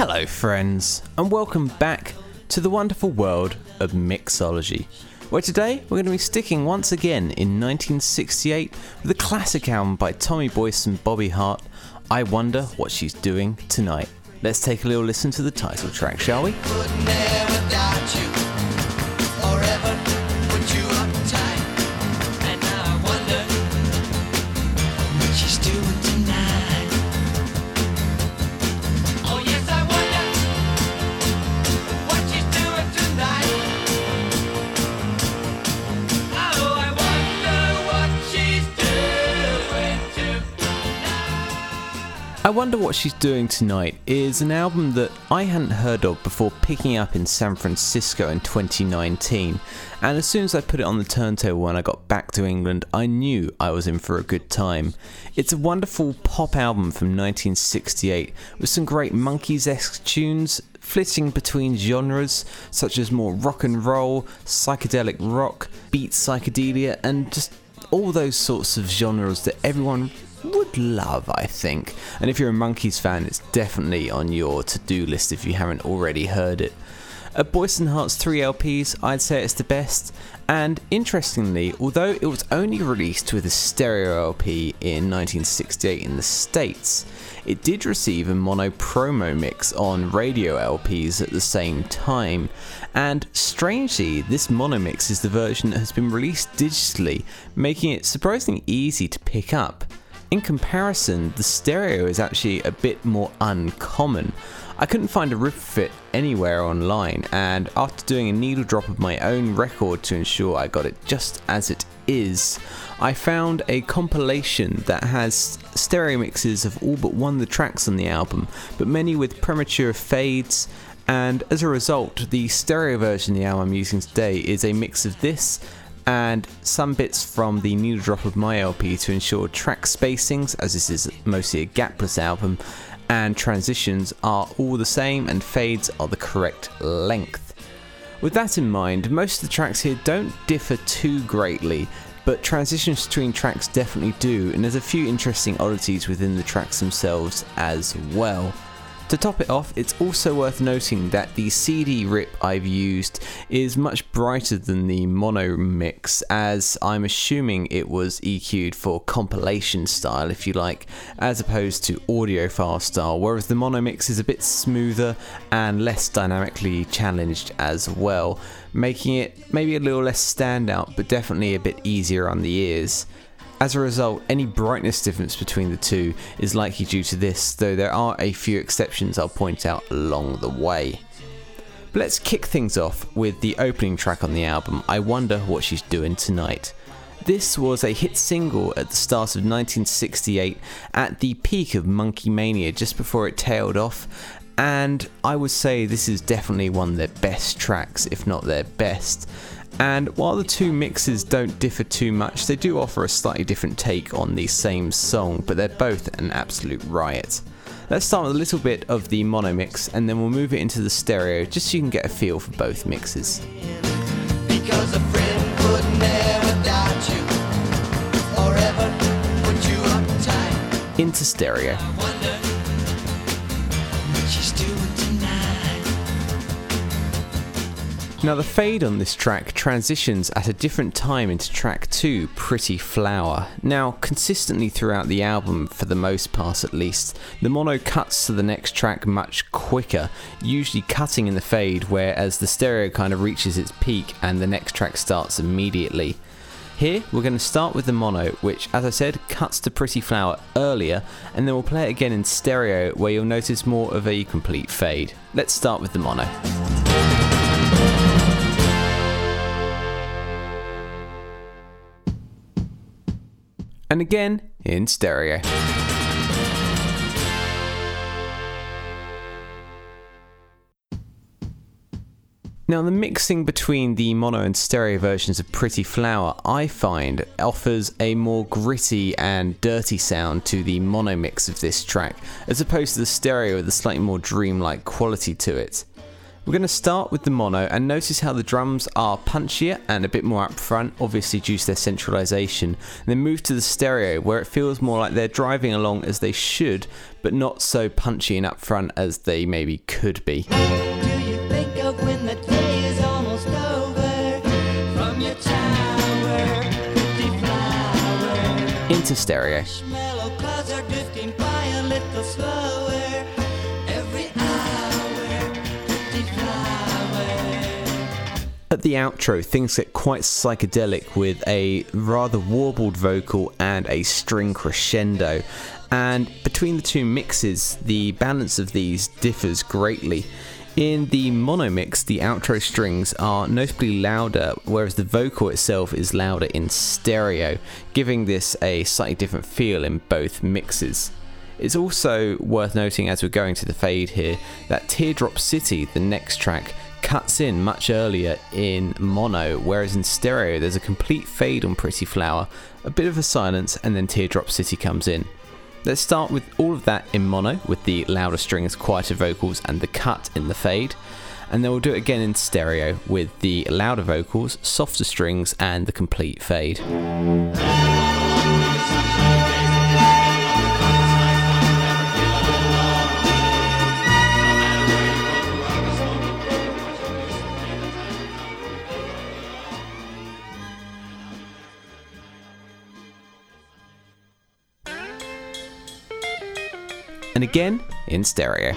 Hello, friends, and welcome back to the wonderful world of mixology, where today we're going to be sticking once again in 1968 with a classic album by Tommy Boyce and Bobby Hart. I wonder what she's doing tonight. Let's take a little listen to the title track, shall we? Wonder What She's Doing Tonight is an album that I hadn't heard of before picking up in San Francisco in 2019. And as soon as I put it on the turntable when I got back to England, I knew I was in for a good time. It's a wonderful pop album from 1968 with some great Monkees esque tunes, flitting between genres such as more rock and roll, psychedelic rock, beat psychedelia, and just all those sorts of genres that everyone would love, I think. And if you're a Monkees fan, it's definitely on your to do list if you haven't already heard it. At Boyce and Hart's 3 LPs, I'd say it's the best. And interestingly, although it was only released with a stereo LP in 1968 in the States, it did receive a mono promo mix on radio LPs at the same time. And strangely, this mono mix is the version that has been released digitally, making it surprisingly easy to pick up. In comparison, the stereo is actually a bit more uncommon. I couldn't find a rip fit anywhere online, and after doing a needle drop of my own record to ensure I got it just as it is, I found a compilation that has stereo mixes of all but one of the tracks on the album, but many with premature fades. And as a result, the stereo version of the album I'm using today is a mix of this and some bits from the needle drop of my LP to ensure track spacings, as this is mostly a gapless album, and transitions are all the same and fades are the correct length. With that in mind, most of the tracks here don't differ too greatly, but transitions between tracks definitely do, and there's a few interesting oddities within the tracks themselves as well. To top it off, it's also worth noting that the CD rip I've used is much brighter than the mono mix, as I'm assuming it was EQ'd for compilation style, if you like, as opposed to audiophile style, whereas the mono mix is a bit smoother and less dynamically challenged as well, making it maybe a little less standout, but definitely a bit easier on the ears. As a result, any brightness difference between the two is likely due to this, though there are a few exceptions I'll point out along the way. But let's kick things off with the opening track on the album, I Wonder What She's Doing Tonight. This was a hit single at the start of 1968 at the peak of Monkee Mania just before it tailed off, and I would say this is definitely one of their best tracks, if not their best. And while the two mixes don't differ too much, they do offer a slightly different take on the same song, but they're both an absolute riot. Let's start with a little bit of the mono mix and then we'll move it into the stereo just so you can get a feel for both mixes. Into stereo. Now, the fade on this track transitions at a different time into track 2, Pretty Flower. Now, consistently throughout the album, for the most part at least, the mono cuts to the next track much quicker, usually cutting in the fade, whereas the stereo kind of reaches its peak and the next track starts immediately. Here, we're going to start with the mono, which, as I said, cuts to Pretty Flower earlier, and then we'll play it again in stereo, where you'll notice more of a complete fade. Let's start with the mono. And again in stereo. Now, the mixing between the mono and stereo versions of Pretty Flower, I find, offers a more gritty and dirty sound to the mono mix of this track, as opposed to the stereo with a slightly more dreamlike quality to it. We're going to start with the mono and notice how the drums are punchier and a bit more up front, obviously due to their centralization. And then move to the stereo where it feels more like they're driving along as they should, but not so punchy and up front as they maybe could be. Into stereo. At the outro, things get quite psychedelic with a rather warbled vocal and a string crescendo. And between the two mixes, the balance of these differs greatly. In the mono mix, the outro strings are notably louder, whereas the vocal itself is louder in stereo, giving this a slightly different feel in both mixes. It's also worth noting as we're going to the fade here that Teardrop City, the next track, cuts in much earlier in mono, whereas in stereo there's a complete fade on Pretty Flower, a bit of a silence, and then Teardrop City comes in. Let's start with all of that in mono, with the louder strings, quieter vocals, and the cut in the fade. And then we'll do it again in stereo with the louder vocals, softer strings, and the complete fade. And again in stereo.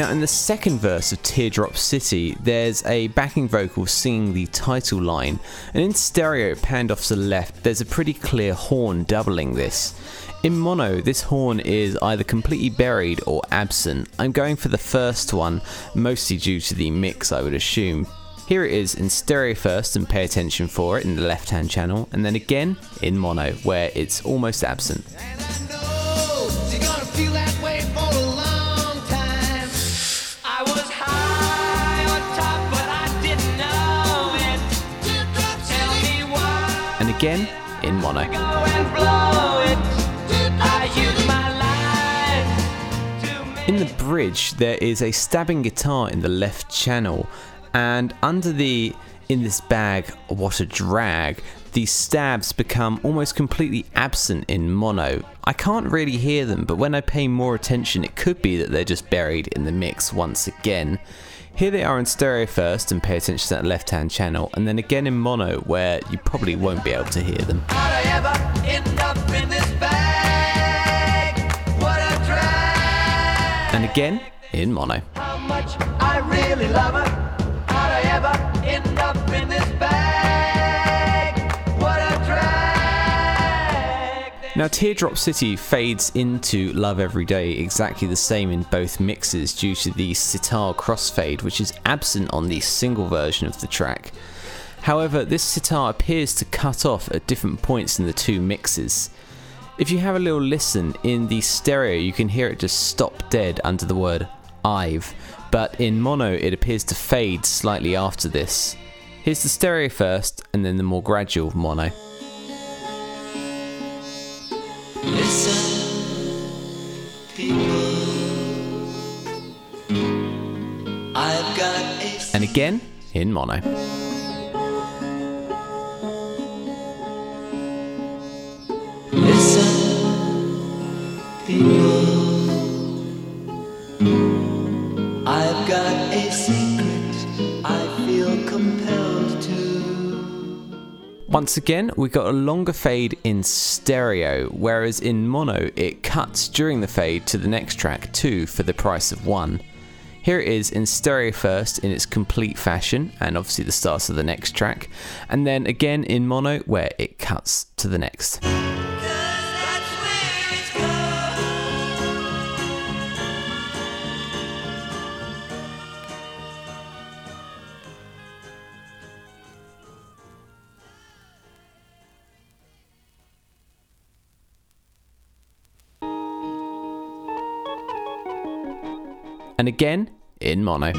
Now, in the second verse of Teardrop City, there's a backing vocal singing the title line, and in stereo, panned off to the left, there's a pretty clear horn doubling this. In mono, this horn is either completely buried or absent. I'm going for the first one, mostly due to the mix, I would assume. Here it is in stereo first, and pay attention for it in the left hand channel, and then again in mono, where it's almost absent. Again in mono. In the bridge, there is a stabbing guitar in the left channel, and under the in this bag, what a drag, these stabs become almost completely absent in mono. I can't really hear them, but when I pay more attention, it could be that they're just buried in the mix once again. Here they are in stereo first and pay attention to that left hand channel, and then again in mono where you probably won't be able to hear them. And again in mono. Now, Teardrop City fades into Love Every Day exactly the same in both mixes due to the sitar crossfade, which is absent on the single version of the track. However, this sitar appears to cut off at different points in the two mixes. If you have a little listen, in the stereo you can hear it just stop dead under the word I've, but in mono it appears to fade slightly after this. Here's the stereo first, and then the more gradual mono. And again in mono. Listen, people. I've got Once again, we got a longer fade in stereo, whereas in mono it cuts during the fade to the next track, 2 for the price of 1. Here it is in stereo first in its complete fashion, and obviously the start of the next track, and then again in mono where it cuts to the next. And again in mono.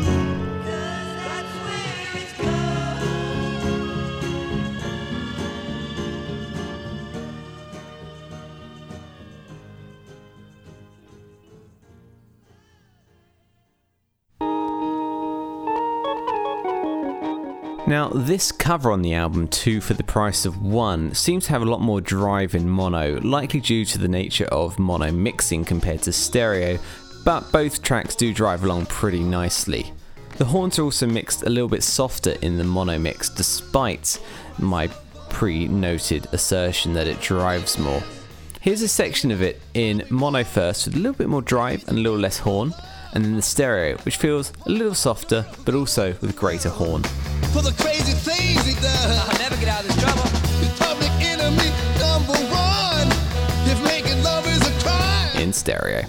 Now, this cover on the album, Two for the Price of One, seems to have a lot more drive in mono, likely due to the nature of mono mixing compared to stereo, but both tracks do drive along pretty nicely. The horns are also mixed a little bit softer in the mono mix, despite my pre noted assertion that it drives more. Here's a section of it in mono first with a little bit more drive and a little less horn, and then the stereo, which feels a little softer but also with greater horn for the crazy things he does. I'll never get out of this trouble. His public enemy number one. If making love is a crime. In stereo.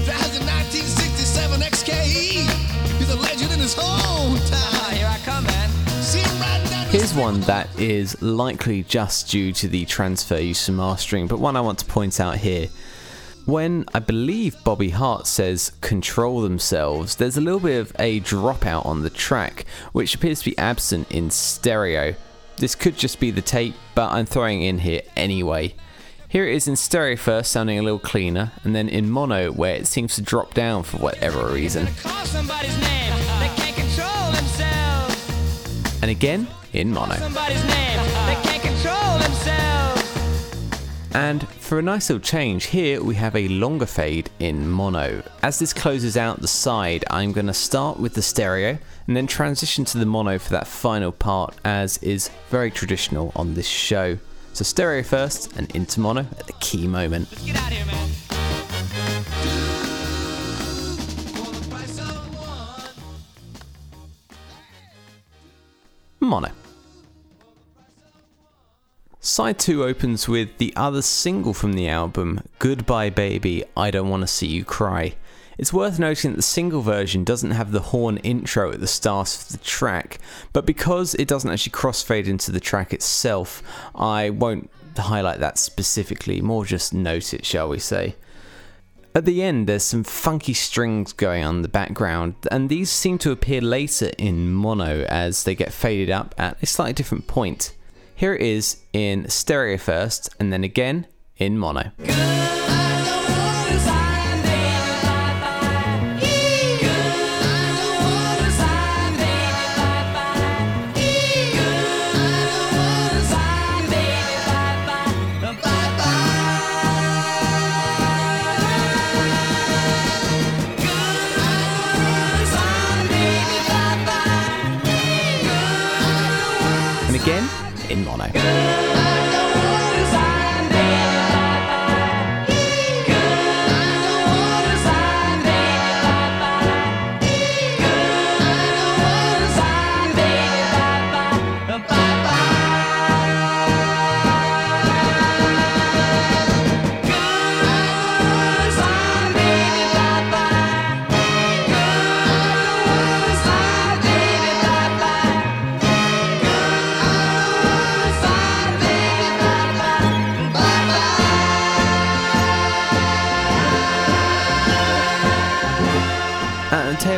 He drives a 1967 XKE. He's a legend in his hometown. Here I come, man. Here's one that is likely just due to the transfer use and mastering, but one I want to point out here when I believe Bobby Hart says control themselves, there's a little bit of a dropout on the track, which appears to be absent in stereo. This could just be the tape, but I'm throwing in here anyway. Here it is in stereo first, sounding a little cleaner, and then in mono, where it seems to drop down for whatever reason. And again, in mono. And for a nice little change, here we have a longer fade in mono. As this closes out the side, I'm going to start with the stereo and then transition to the mono for that final part, as is very traditional on this show. So, stereo first and into mono at the key moment. Mono. Side 2 opens with the other single from the album, Goodbye Baby, I Don't Want to See You Cry. It's worth noting that the single version doesn't have the horn intro at the start of the track, but because it doesn't actually crossfade into the track itself, I won't highlight that specifically, more just note it, shall we say. At the end, there's some funky strings going on in the background, and these seem to appear later in mono as they get faded up at a slightly different point. Here it is in stereo first, and then again in mono. And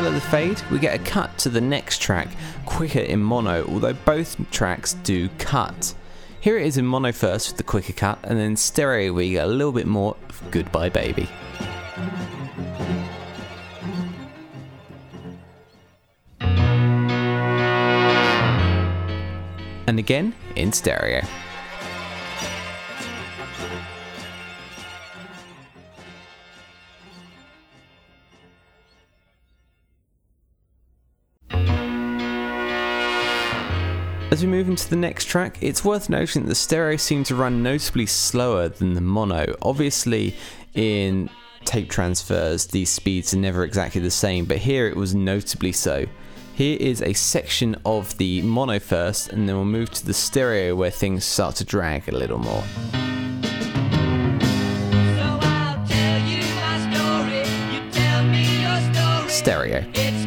tail of the fade, we get a cut to the next track, quicker in mono, although both tracks do cut. Here it is in mono first with the quicker cut, and then stereo we get a little bit more of Goodbye Baby. And again in stereo. As we move into the next track, it's worth noting that the stereo seems to run notably slower than the mono. Obviously, in tape transfers, these speeds are never exactly the same, but here it was notably so. Here is a section of the mono first, and then we'll move to the stereo where things start to drag a little more. So stereo. In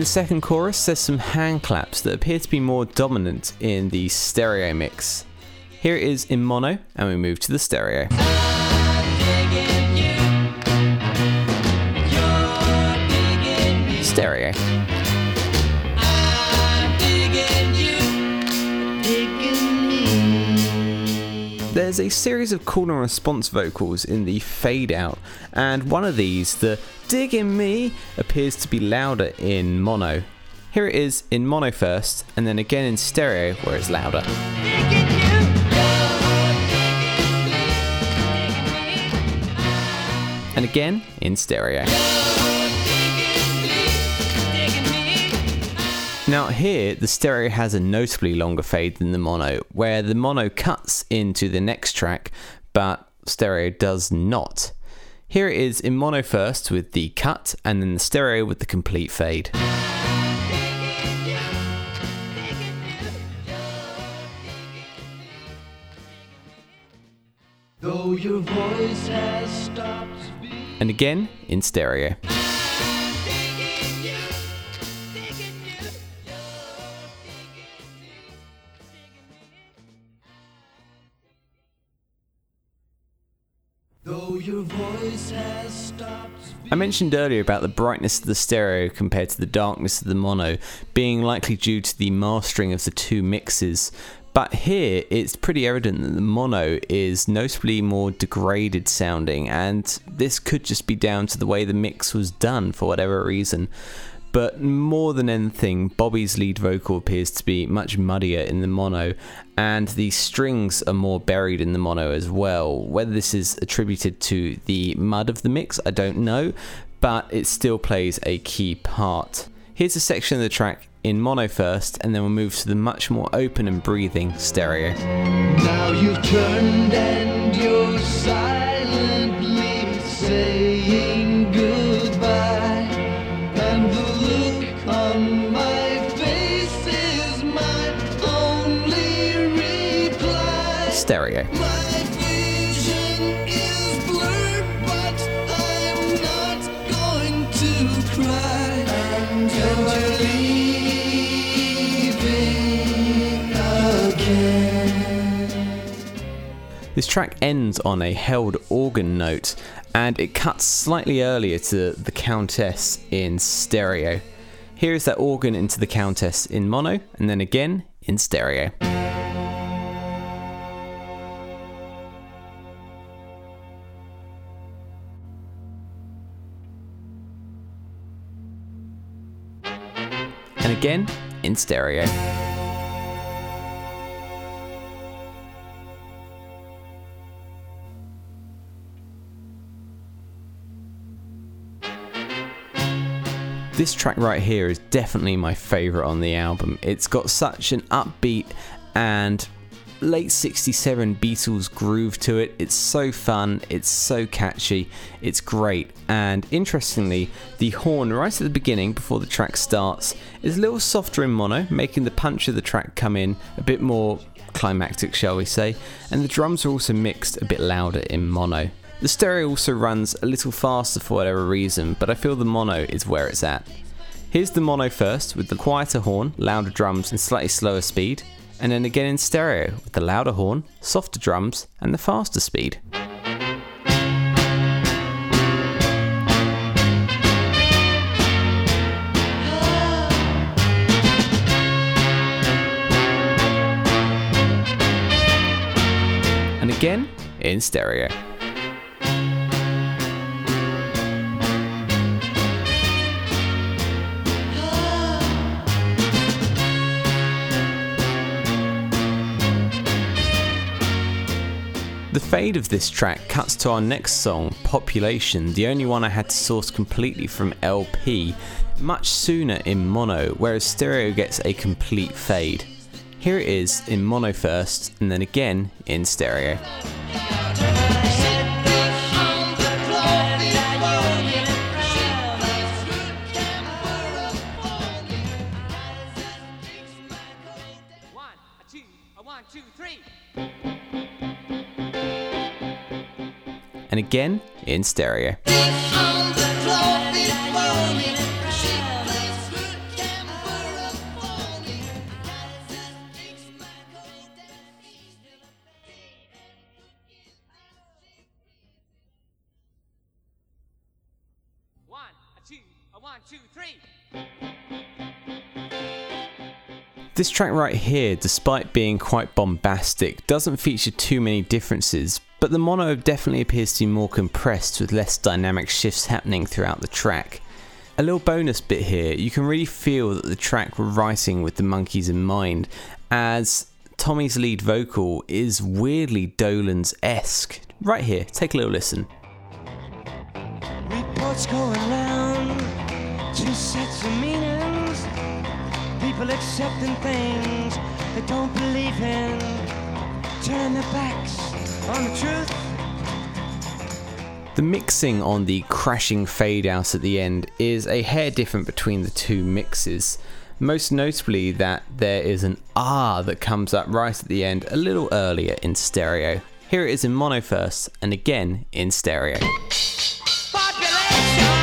the second chorus, there's some hand claps that appear to be more dominant in the stereo mix. Here it is in mono, and we move to the stereo. Stereo. There's a series of call and response vocals in the fade out, and one of these, the digging me, appears to be louder in mono. Here it is in mono first, and then again in stereo where it's louder. And again in stereo. Now here, the stereo has a notably longer fade than the mono, where the mono cuts into the next track, but stereo does not. Here it is in mono first with the cut, and then the stereo with the complete fade. And again in stereo. Mentioned earlier about the brightness of the stereo compared to the darkness of the mono being likely due to the mastering of the two mixes. But here it's pretty evident that the mono is notably more degraded sounding, and this could just be down to the way the mix was done for whatever reason. But more than anything, Bobby's lead vocal appears to be much muddier in the mono, and the strings are more buried in the mono as well. Whether this is attributed to the mud of the mix, I don't know, but it still plays a key part. Here's a section of the track in mono first, and then we'll move to the much more open and breathing stereo. This track ends on a held organ note and it cuts slightly earlier to the Countess in stereo. Here is that organ into the Countess in mono and then again in stereo. And again in stereo. This track right here is definitely my favourite on the album. It's got such an upbeat and late 67 Beatles groove to it. It's so fun, it's so catchy, it's great. And interestingly, the horn right at the beginning before the track starts is a little softer in mono, making the punch of the track come in a bit more climactic, shall we say. And the drums are also mixed a bit louder in mono. The stereo also runs a little faster for whatever reason, but I feel the mono is where it's at. Here's the mono first with the quieter horn, louder drums, and slightly slower speed, and then again in stereo with the louder horn, softer drums, and the faster speed. And again in stereo. The fade of this track cuts to our next song, Population, the only one I had to source completely from LP, much sooner in mono, whereas stereo gets a complete fade. Here it is in mono first, and then again in stereo. Again in stereo. This track right here, despite being quite bombastic, doesn't feature too many differences, but the mono definitely appears to be more compressed with less dynamic shifts happening throughout the track. A little bonus bit here, you can really feel that the track were writing with the Monkees in mind, as Tommy's lead vocal is weirdly Dolenz esque. Right here, take a little listen. Reports going around, two sets people accepting things they don't believe in, turn their backs on the truth. The mixing on the crashing fade out at the end is a hair different between the two mixes. Most notably, that there is an R that comes up right at the end a little earlier in stereo. Here it is in mono first, and again in stereo. and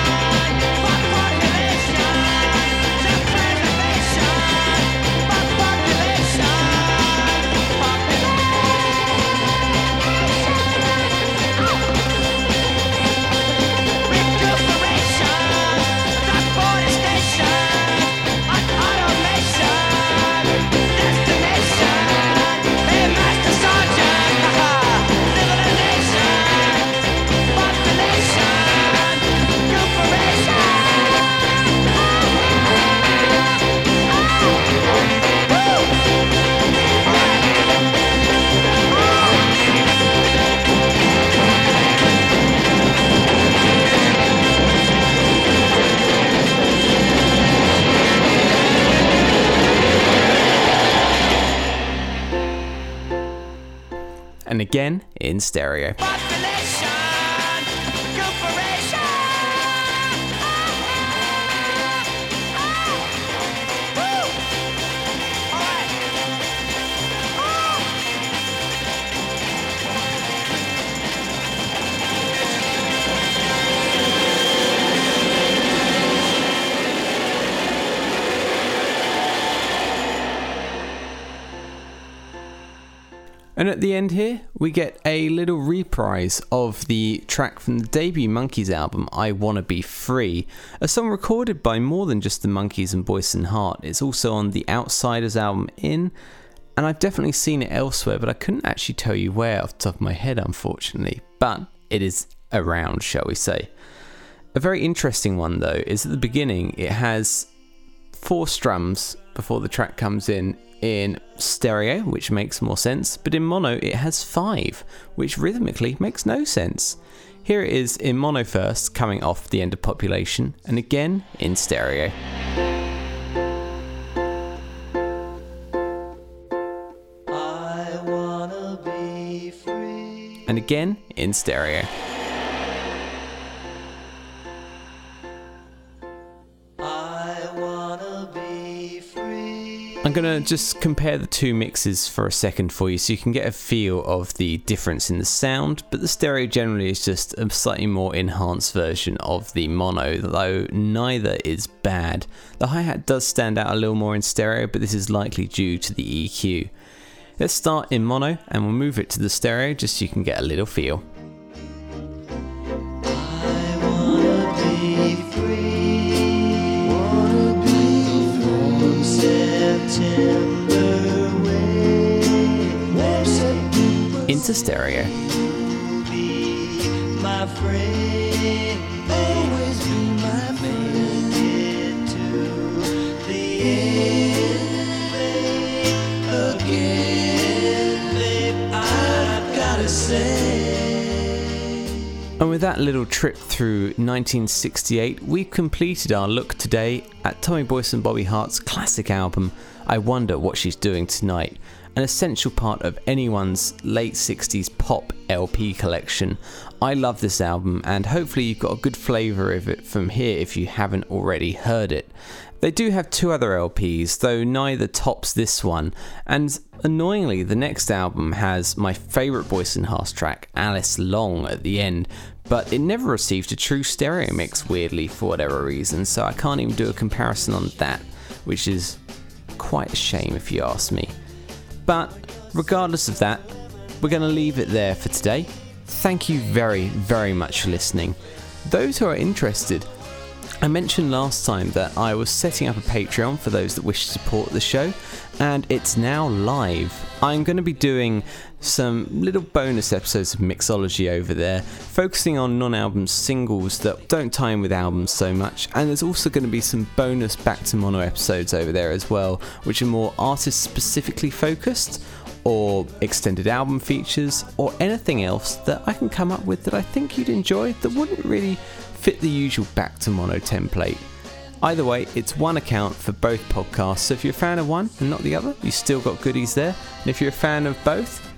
again in stereo. And at the end here, we get a little reprise of the track from the debut Monkees album, I Wanna Be Free, a song recorded by more than just the Monkees and Boyce and Hart. It's also on the Outsiders album In, and I've definitely seen it elsewhere, but I couldn't actually tell you where off the top of my head, unfortunately. But it is around, shall we say. A very interesting one, though, is at the beginning it has four strums before the track comes in in stereo, which makes more sense, but in mono it has five, which rhythmically makes no sense. Here it is in mono first, coming off the end of population, and again in stereo. And again in stereo. I'm going to just compare the two mixes for a second for you so you can get a feel of the difference in the sound, but the stereo generally is just a slightly more enhanced version of the mono, though neither is bad. The hi hat does stand out a little more in stereo, but this is likely due to the EQ. Let's start in mono and we'll move it to the stereo just so you can get a little feel. Into stereo. And with that little trip through 1968, we've completed our look today at Tommy Boyce and Bobby Hart's classic album, I Wonder What She's Doing Tonight, an essential part of anyone's late 60s pop LP collection. I love this album, and hopefully, you've got a good flavour of it from here if you haven't already heard it. They do have two other LPs, though neither tops this one, and annoyingly, the next album has my favourite Boyce and Hart track, Alice Long, at the end, but it never received a true stereo mix, weirdly, for whatever reason, so I can't even do a comparison on that, which is quite a shame if you ask me. But regardless of that, we're going to leave it there for today. Thank you very, very much for listening. Those who are interested, I mentioned last time that I was setting up a Patreon for those that wish to support the show, and it's now live. I'm going to be doing some little bonus episodes of Mixology over there, focusing on non album singles that don't tie in with albums so much, and there's also going to be some bonus Back to Mono episodes over there as well, which are more artist specifically focused. Or extended album features, or anything else that I can come up with that I think you'd enjoy that wouldn't really fit the usual back to mono template. Either way, it's one account for both podcasts, so if you're a fan of one and not the other, you still got goodies there. And if you're a fan of both,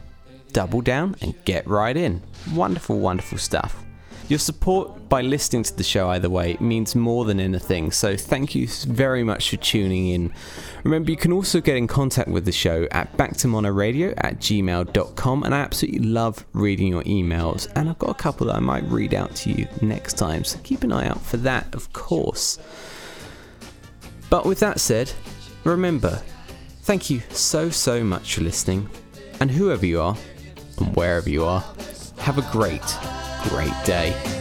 double down and get right in. Wonderful, wonderful stuff. Your support by listening to the show either way means more than anything, so thank you very much for tuning in. Remember, you can also get in contact with the show at backtomonoradio at gmail.com, and I absolutely love reading your emails, and I've got a couple that I might read out to you next time, so keep an eye out for that, of course. But with that said, remember, thank you so, so much for listening, and whoever you are, and wherever you are, have a great great day.